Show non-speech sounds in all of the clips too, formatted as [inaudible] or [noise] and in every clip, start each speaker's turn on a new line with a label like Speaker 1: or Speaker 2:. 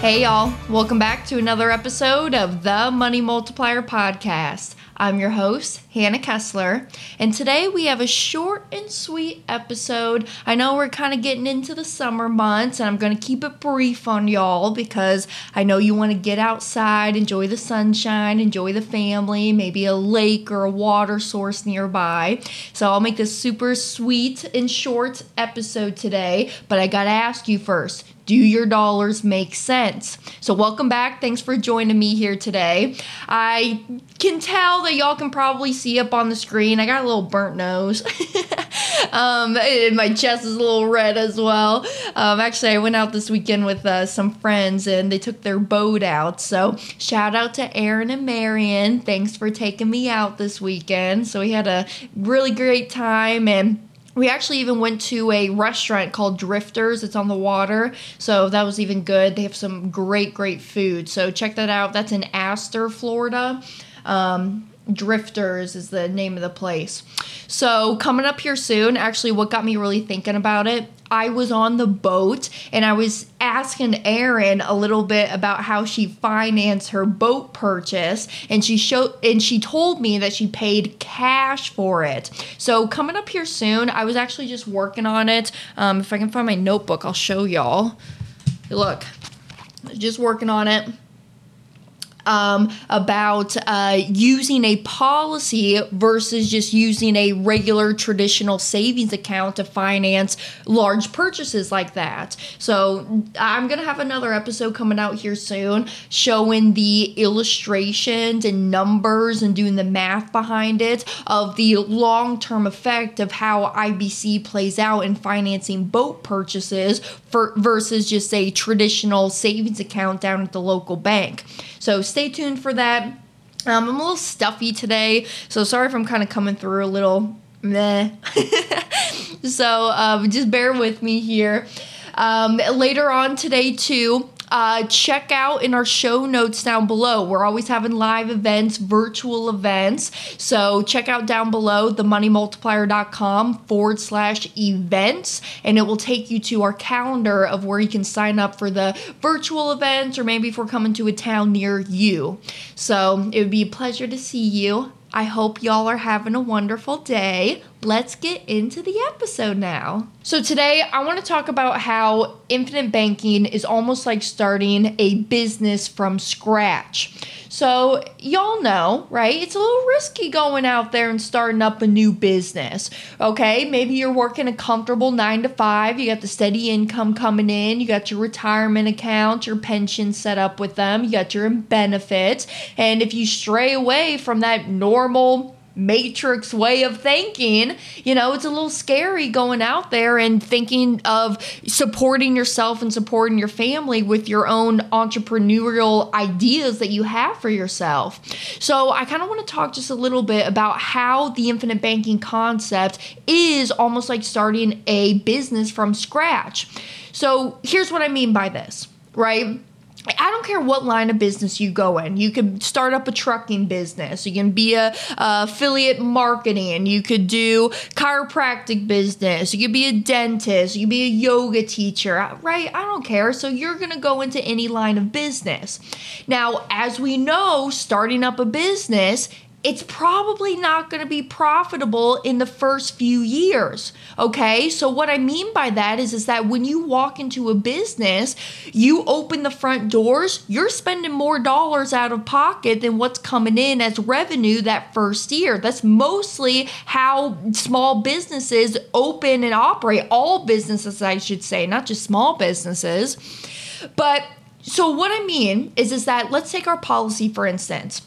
Speaker 1: Hey, y'all. Welcome back to another episode of the Money Multiplier Podcast. I'm your host, Hannah Kesler, and today we have a short and sweet episode. I know we're kind of getting into the summer months, and I'm going to keep it brief on y'all because I know you want to get outside, enjoy the sunshine, enjoy the family, maybe a lake or a water source nearby. So I'll make this super sweet and short episode today, but I got to ask you first do your dollars make sense? So, welcome back. Thanks for joining me here today. I can tell that y'all can probably see up on the screen. I got a little burnt nose. [laughs] um, and my chest is a little red as well. Um, actually, I went out this weekend with uh, some friends and they took their boat out. So, shout out to Aaron and Marion. Thanks for taking me out this weekend. So, we had a really great time and we actually even went to a restaurant called Drifters. It's on the water, so that was even good. They have some great, great food. So check that out. That's in Astor, Florida. Um, Drifters is the name of the place. So, coming up here soon, actually, what got me really thinking about it, I was on the boat and I was asking Erin a little bit about how she financed her boat purchase and she showed and she told me that she paid cash for it. So coming up here soon, I was actually just working on it. Um, if I can find my notebook, I'll show y'all. Look, just working on it um, about uh, using a policy versus just using a regular traditional savings account to finance large purchases like that. So I'm gonna have another episode coming out here soon showing the illustrations and numbers and doing the math behind it of the long-term effect of how IBC plays out in financing boat purchases for versus just a traditional savings account down at the local bank. So stay tuned for that. Um, I'm a little stuffy today, so sorry if I'm kind of coming through a little meh. [laughs] so um, just bear with me here. Um, later on today, too, uh, check out in our show notes down below. We're always having live events, virtual events. So check out down below themoneymultiplier.com forward slash events, and it will take you to our calendar of where you can sign up for the virtual events or maybe if we're coming to a town near you. So it would be a pleasure to see you. I hope y'all are having a wonderful day. Let's get into the episode now. So, today I want to talk about how infinite banking is almost like starting a business from scratch. So, y'all know, right? It's a little risky going out there and starting up a new business. Okay, maybe you're working a comfortable nine to five, you got the steady income coming in, you got your retirement account, your pension set up with them, you got your benefits. And if you stray away from that normal, matrix way of thinking, you know, it's a little scary going out there and thinking of supporting yourself and supporting your family with your own entrepreneurial ideas that you have for yourself. So, I kind of want to talk just a little bit about how the infinite banking concept is almost like starting a business from scratch. So, here's what I mean by this, right? I don't care what line of business you go in. You could start up a trucking business. You can be a, a, affiliate marketing. You could do chiropractic business. You could be a dentist. You could be a yoga teacher. Right? I don't care. So you're gonna go into any line of business. Now, as we know, starting up a business it's probably not going to be profitable in the first few years okay? So what i mean by that is is that when you walk into a business you open the front doors you're spending more dollars out of pocket than what's coming in as revenue that first year. That's mostly how small businesses open and operate all businesses i should say not just small businesses. But so what i mean is is that let's take our policy for instance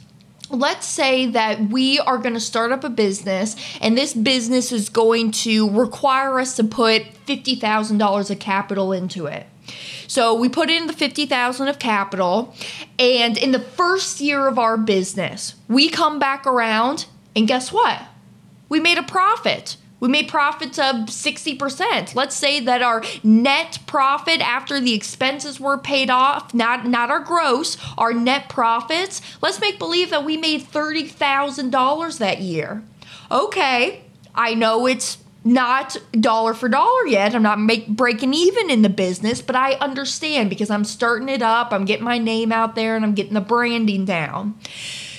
Speaker 1: let's say that we are going to start up a business and this business is going to require us to put $50,000 of capital into it. So we put in the 50,000 of capital and in the first year of our business, we come back around and guess what? We made a profit. We made profits of 60%. Let's say that our net profit after the expenses were paid off, not not our gross, our net profits, let's make believe that we made $30,000 that year. Okay, I know it's not dollar for dollar yet. I'm not make, breaking even in the business, but I understand because I'm starting it up. I'm getting my name out there and I'm getting the branding down.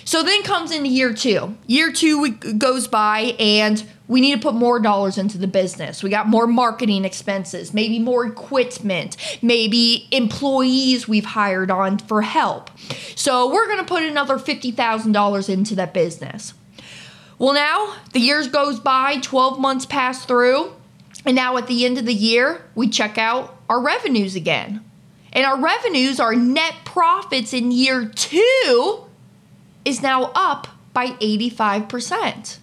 Speaker 1: So then comes into year two. Year two goes by and we need to put more dollars into the business. We got more marketing expenses, maybe more equipment, maybe employees we've hired on for help. So we're going to put another $50,000 into that business. Well, now the years goes by, 12 months pass through, and now at the end of the year, we check out our revenues again. And our revenues, our net profits in year 2 is now up by 85%.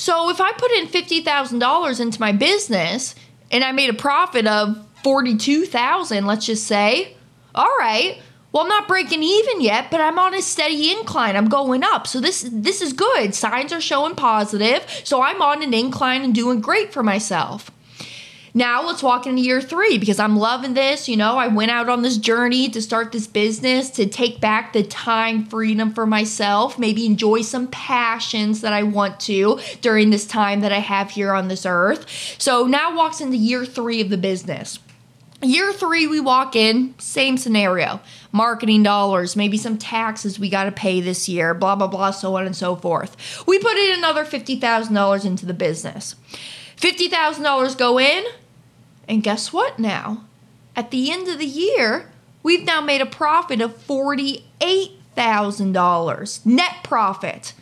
Speaker 1: So if I put in $50,000 into my business and I made a profit of 42,000, let's just say, all right, well, I'm not breaking even yet, but I'm on a steady incline. I'm going up. So this this is good. Signs are showing positive. So I'm on an incline and doing great for myself. Now let's walk into year three because I'm loving this. You know, I went out on this journey to start this business, to take back the time freedom for myself, maybe enjoy some passions that I want to during this time that I have here on this earth. So now walks into year three of the business. Year three, we walk in, same scenario marketing dollars, maybe some taxes we got to pay this year, blah, blah, blah, so on and so forth. We put in another $50,000 into the business. $50,000 go in, and guess what now? At the end of the year, we've now made a profit of $48,000 net profit.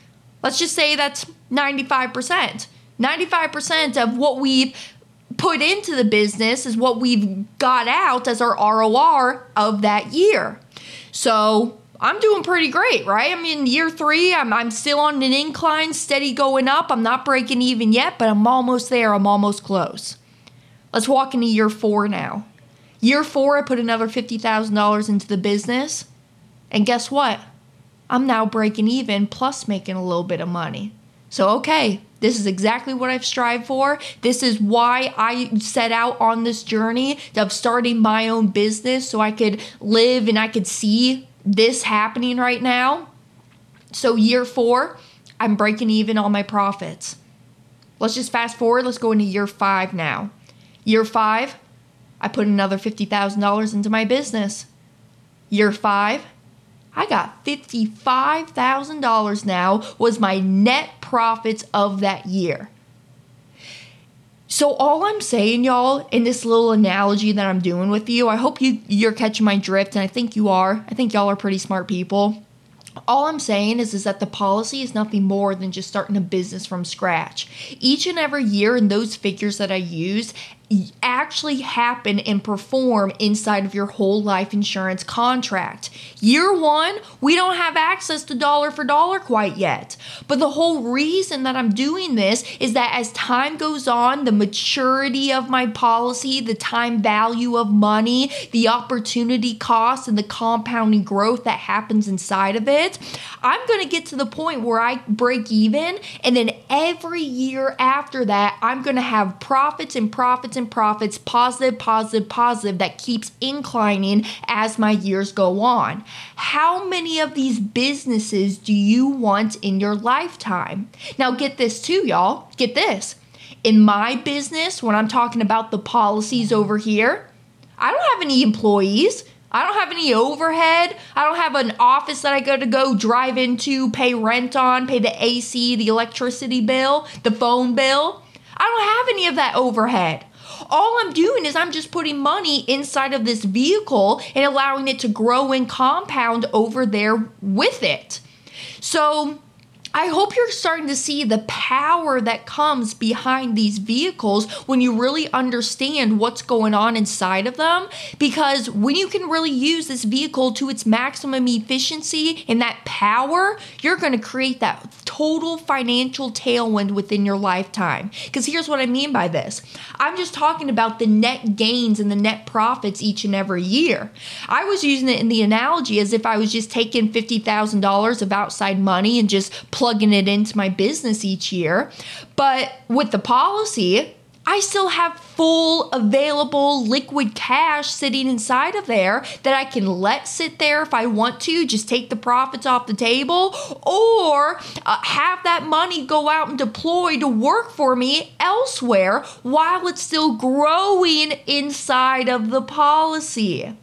Speaker 1: Let's just say that's 95%. 95% of what we've put into the business is what we've got out as our ROR of that year. So I'm doing pretty great, right? I mean, year three, I'm, I'm still on an incline, steady going up. I'm not breaking even yet, but I'm almost there. I'm almost close. Let's walk into year four now. Year four, I put another $50,000 into the business. And guess what? I'm now breaking even plus making a little bit of money. So, okay, this is exactly what I've strived for. This is why I set out on this journey of starting my own business so I could live and I could see this happening right now. So, year four, I'm breaking even on my profits. Let's just fast forward. Let's go into year five now. Year five, I put another $50,000 into my business. Year five, I got $55,000 now, was my net profits of that year. So all I'm saying, y'all, in this little analogy that I'm doing with you, I hope you you're catching my drift, and I think you are. I think y'all are pretty smart people. All I'm saying is, is that the policy is nothing more than just starting a business from scratch. Each and every year, in those figures that I use, actually happen and perform inside of your whole life insurance contract. Year one, we don't have access to dollar for dollar quite yet. But the whole reason that I'm doing this is that as time goes on, the maturity of my policy, the time value of money, the opportunity cost, and the compounding growth that happens inside of it, I'm going to get to the point where I break even. And then every year after that, I'm going to have profits and profits and profits, positive, positive, positive, that keeps inclining as my years go on. How many of these businesses do you want in your lifetime? Now, get this too, y'all. Get this. In my business, when I'm talking about the policies over here, I don't have any employees. I don't have any overhead. I don't have an office that I got to go drive into, pay rent on, pay the AC, the electricity bill, the phone bill. I don't have any of that overhead. All I'm doing is I'm just putting money inside of this vehicle and allowing it to grow and compound over there with it. So, I hope you're starting to see the power that comes behind these vehicles when you really understand what's going on inside of them. Because when you can really use this vehicle to its maximum efficiency and that power, you're going to create that total financial tailwind within your lifetime. Because here's what I mean by this I'm just talking about the net gains and the net profits each and every year. I was using it in the analogy as if I was just taking $50,000 of outside money and just plugging it into my business each year. But with the policy, I still have full available liquid cash sitting inside of there that I can let sit there if I want to, just take the profits off the table, or uh, have that money go out and deploy to work for me elsewhere while it's still growing inside of the policy.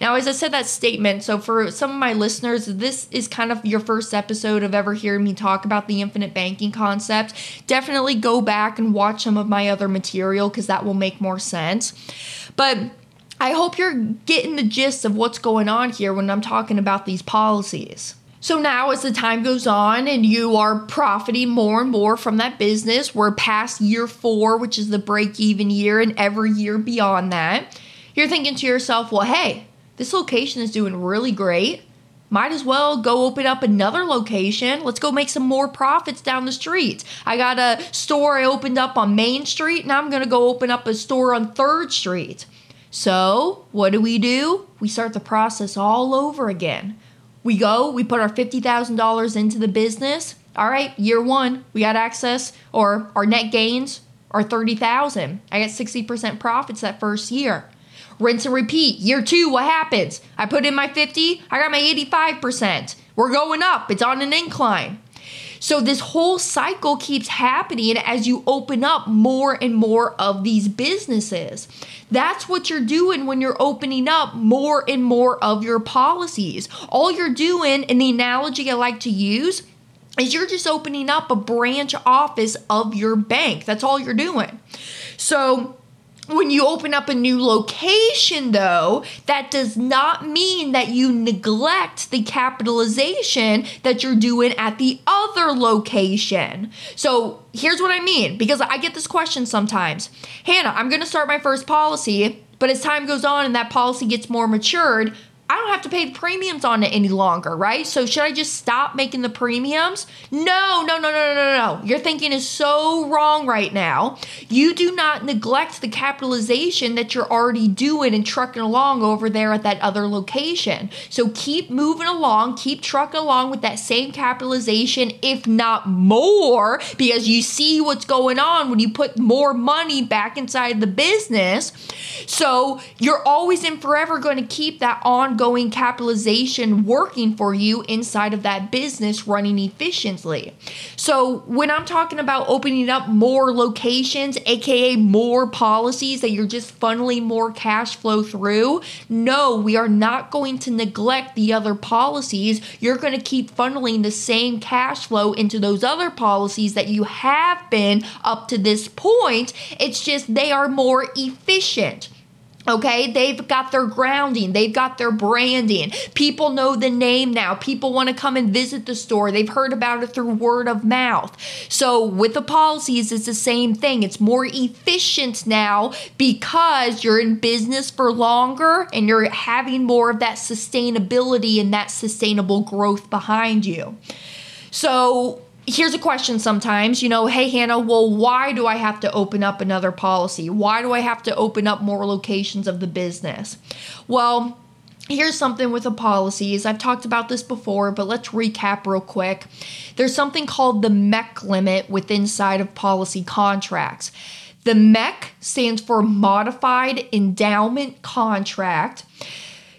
Speaker 1: Now, as I said that statement, so for some of my listeners, this is kind of your first episode of ever hearing me talk about the infinite banking concept. Definitely go back and watch some of my other material because that will make more sense. But I hope you're getting the gist of what's going on here when I'm talking about these policies. So now, as the time goes on and you are profiting more and more from that business, we're past year four, which is the break even year, and every year beyond that, you're thinking to yourself, well, hey, this location is doing really great. Might as well go open up another location. Let's go make some more profits down the street. I got a store I opened up on Main Street. Now I'm going to go open up a store on 3rd Street. So, what do we do? We start the process all over again. We go, we put our $50,000 into the business. All right, year one, we got access or our net gains are 30,000. I got 60% profits that first year. Rinse and repeat. Year two, what happens? I put in my 50, I got my 85%. We're going up, it's on an incline. So this whole cycle keeps happening as you open up more and more of these businesses. That's what you're doing when you're opening up more and more of your policies. All you're doing, and the analogy I like to use, is you're just opening up a branch office of your bank. That's all you're doing. So when you open up a new location, though, that does not mean that you neglect the capitalization that you're doing at the other location. So here's what I mean because I get this question sometimes Hannah, I'm going to start my first policy, but as time goes on and that policy gets more matured, I don't have to pay the premiums on it any longer, right? So should I just stop making the premiums? No, no, no, no, no, no, no. Your thinking is so wrong right now. You do not neglect the capitalization that you're already doing and trucking along over there at that other location. So keep moving along, keep trucking along with that same capitalization, if not more, because you see what's going on when you put more money back inside the business. So you're always and forever going to keep that on ongoing capitalization working for you inside of that business running efficiently. So, when I'm talking about opening up more locations, aka more policies that you're just funneling more cash flow through, no, we are not going to neglect the other policies. You're going to keep funneling the same cash flow into those other policies that you have been up to this point. It's just they are more efficient. Okay, they've got their grounding, they've got their branding. People know the name now. People want to come and visit the store. They've heard about it through word of mouth. So, with the policies, it's the same thing. It's more efficient now because you're in business for longer and you're having more of that sustainability and that sustainable growth behind you. So, here's a question sometimes, you know, hey, Hannah, well, why do I have to open up another policy? Why do I have to open up more locations of the business? Well, Here's something with the policies. I've talked about this before, but let's recap real quick. There's something called the MEC limit within inside of policy contracts. The MEC stands for Modified Endowment Contract.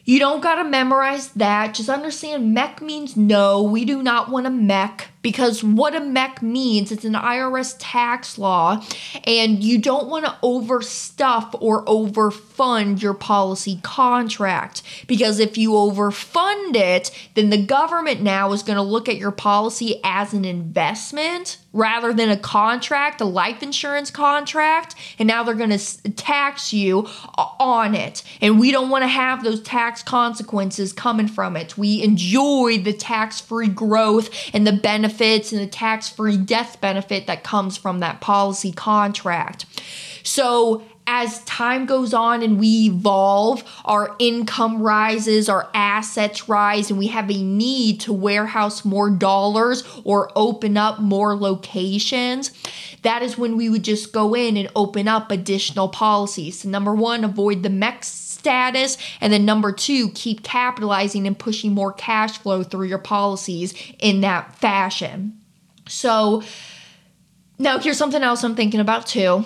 Speaker 1: You don't got to memorize that. Just understand MEC means no. We do not want a MEC because what a MEC means, it's an IRS tax law, and you don't want to overstuff or overfund your policy contract. Because if you overfund it, then the government now is going to look at your policy as an investment rather than a contract, a life insurance contract, and now they're going to tax you on it. And we don't want to have those tax consequences coming from it. We enjoy the tax free growth and the benefits benefits and the tax free death benefit that comes from that policy contract. So, as time goes on and we evolve, our income rises, our assets rise, and we have a need to warehouse more dollars or open up more locations. That is when we would just go in and open up additional policies. So number one, avoid the MEC status. And then number two, keep capitalizing and pushing more cash flow through your policies in that fashion. So now here's something else I'm thinking about too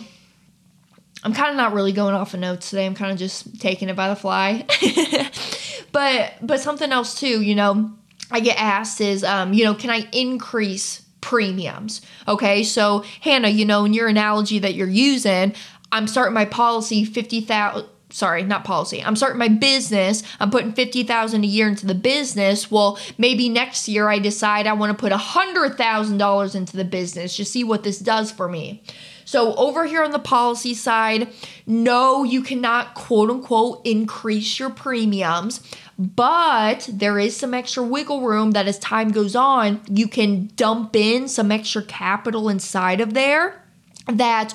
Speaker 1: I'm kind of not really going off of notes today. I'm kind of just taking it by the fly. [laughs] but but something else too, you know, I get asked is, um, you know, can I increase premiums? Okay, so Hannah, you know, in your analogy that you're using, I'm starting my policy fifty thousand sorry, not policy. I'm starting my business. I'm putting 50,000 a year into the business. Well, maybe next year I decide I want to put $100,000 into the business. Just see what this does for me. So, over here on the policy side, no, you cannot quote unquote increase your premiums, but there is some extra wiggle room that as time goes on, you can dump in some extra capital inside of there that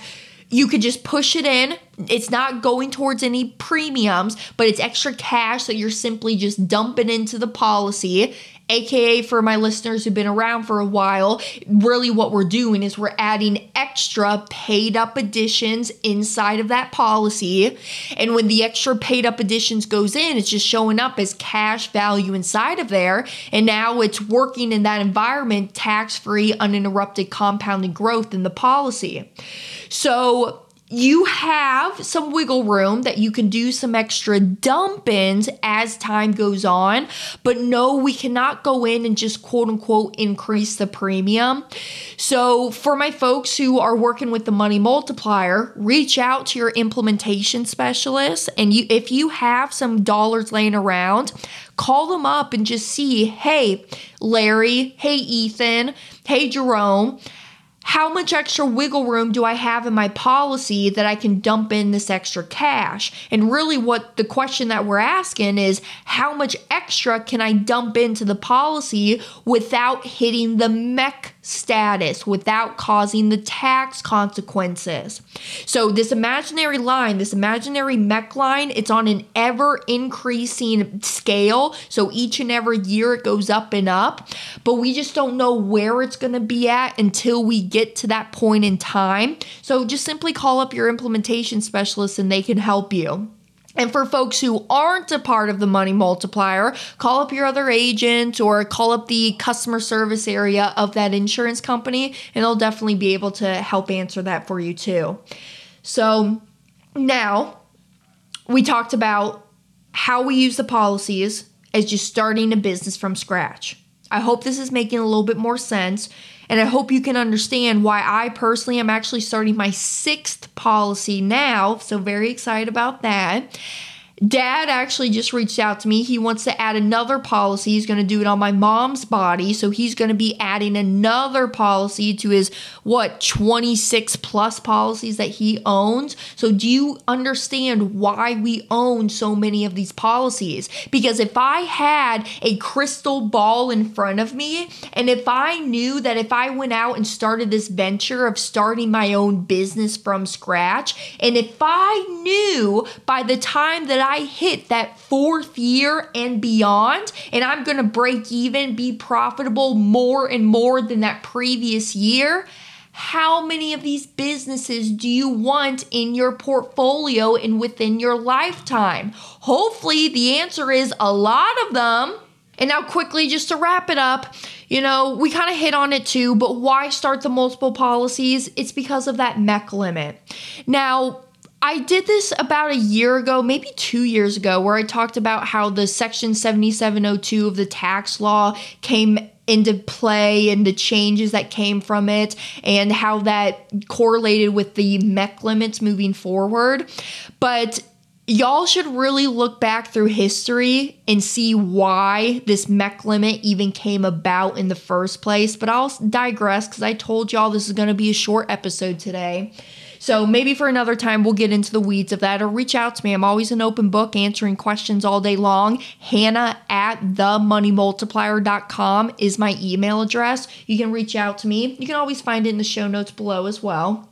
Speaker 1: you could just push it in. It's not going towards any premiums, but it's extra cash that you're simply just dumping into the policy. AKA, for my listeners who've been around for a while, really what we're doing is we're adding extra paid up additions inside of that policy. And when the extra paid up additions goes in, it's just showing up as cash value inside of there. And now it's working in that environment, tax free, uninterrupted compounding growth in the policy. So, you have some wiggle room that you can do some extra dump ins as time goes on, but no, we cannot go in and just quote unquote increase the premium. So, for my folks who are working with the money multiplier, reach out to your implementation specialist. And you, if you have some dollars laying around, call them up and just see hey, Larry, hey, Ethan, hey, Jerome how much extra wiggle room do I have in my policy that I can dump in this extra cash? And really, what the question that we're asking is how much extra can I dump into the policy without hitting the MEC status, without causing the tax consequences? So, this imaginary line, this imaginary MEC line, it's on an ever increasing scale. So, each and every year it goes up and up, but we just don't know where it's going to be at until we get to that point in time. So just simply call up your implementation specialist and they can help you. And for folks who aren't a part of the money multiplier, call up your other agent or call up the customer service area of that insurance company, and they'll definitely be able to help answer that for you too. So now we talked about how we use the policies as just starting a business from scratch. I hope this is making a little bit more sense and I hope you can understand why I personally am actually starting my sixth policy now. So, very excited about that. Dad actually just reached out to me. He wants to add another policy. He's going to do it on my mom's body. So he's going to be adding another policy to his, what, 26 plus policies that he owns. So do you understand why we own so many of these policies? Because if I had a crystal ball in front of me, and if I knew that if I went out and started this venture of starting my own business from scratch, and if I knew by the time that I hit that fourth year and beyond, and I'm gonna break even, be profitable more and more than that previous year, how many of these businesses do you want in your portfolio and within your lifetime? Hopefully, the answer is a lot of them. And now, quickly, just to wrap it up, you know, we kind of hit on it too, but why start the multiple policies? It's because of that MEC limit. Now, I did this about a year ago, maybe two years ago, where I talked about how the Section 7702 of the tax law came into play and the changes that came from it and how that correlated with the MEC limits moving forward. But y'all should really look back through history and see why this MEC limit even came about in the first place. But I'll digress because I told y'all this is going to be a short episode today. So maybe for another time we'll get into the weeds of that or reach out to me. I'm always an open book answering questions all day long. Hannah at themoneymultiplier.com is my email address. You can reach out to me. You can always find it in the show notes below as well.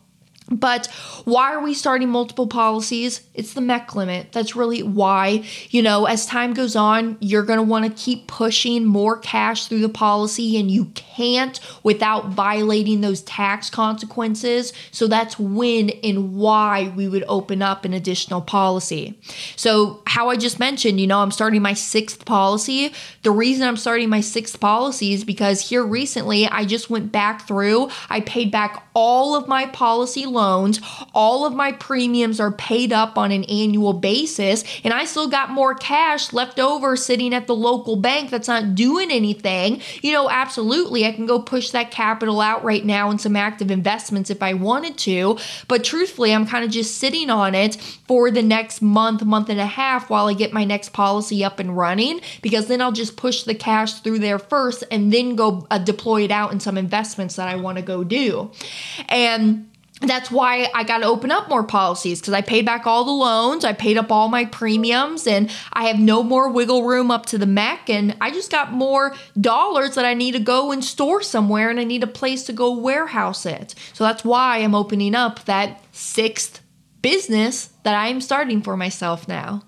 Speaker 1: But why are we starting multiple policies? It's the MEC limit. That's really why. You know, as time goes on, you're going to want to keep pushing more cash through the policy, and you can't without violating those tax consequences. So that's when and why we would open up an additional policy. So, how I just mentioned, you know, I'm starting my sixth policy. The reason I'm starting my sixth policy is because here recently I just went back through, I paid back all of my policy loans. All of my premiums are paid up on an annual basis, and I still got more cash left over sitting at the local bank that's not doing anything. You know, absolutely, I can go push that capital out right now in some active investments if I wanted to, but truthfully, I'm kind of just sitting on it for the next month, month and a half while I get my next policy up and running because then I'll just push the cash through there first and then go uh, deploy it out in some investments that I want to go do. And that's why I got to open up more policies because I paid back all the loans, I paid up all my premiums, and I have no more wiggle room up to the MEC. And I just got more dollars that I need to go and store somewhere, and I need a place to go warehouse it. So that's why I'm opening up that sixth business that I'm starting for myself now.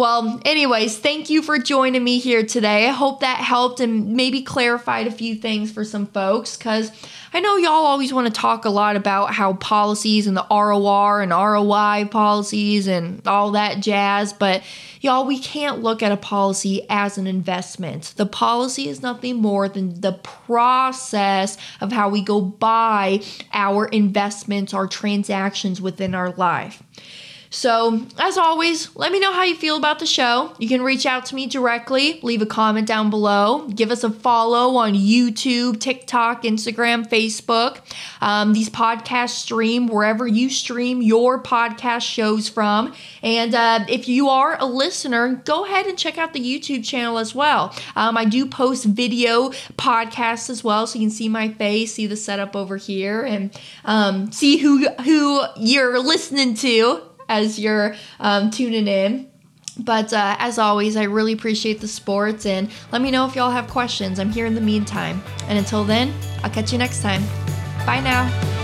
Speaker 1: Well, anyways, thank you for joining me here today. I hope that helped and maybe clarified a few things for some folks because I know y'all always want to talk a lot about how policies and the ROR and ROI policies and all that jazz, but y'all, we can't look at a policy as an investment. The policy is nothing more than the process of how we go buy our investments, our transactions within our life. So, as always, let me know how you feel about the show. You can reach out to me directly, leave a comment down below, give us a follow on YouTube, TikTok, Instagram, Facebook. Um, these podcasts stream wherever you stream your podcast shows from. And uh, if you are a listener, go ahead and check out the YouTube channel as well. Um, I do post video podcasts as well, so you can see my face, see the setup over here, and um, see who who you're listening to as you're um, tuning in. But uh, as always, I really appreciate the sports and let me know if y'all have questions. I'm here in the meantime. And until then, I'll catch you next time. Bye now.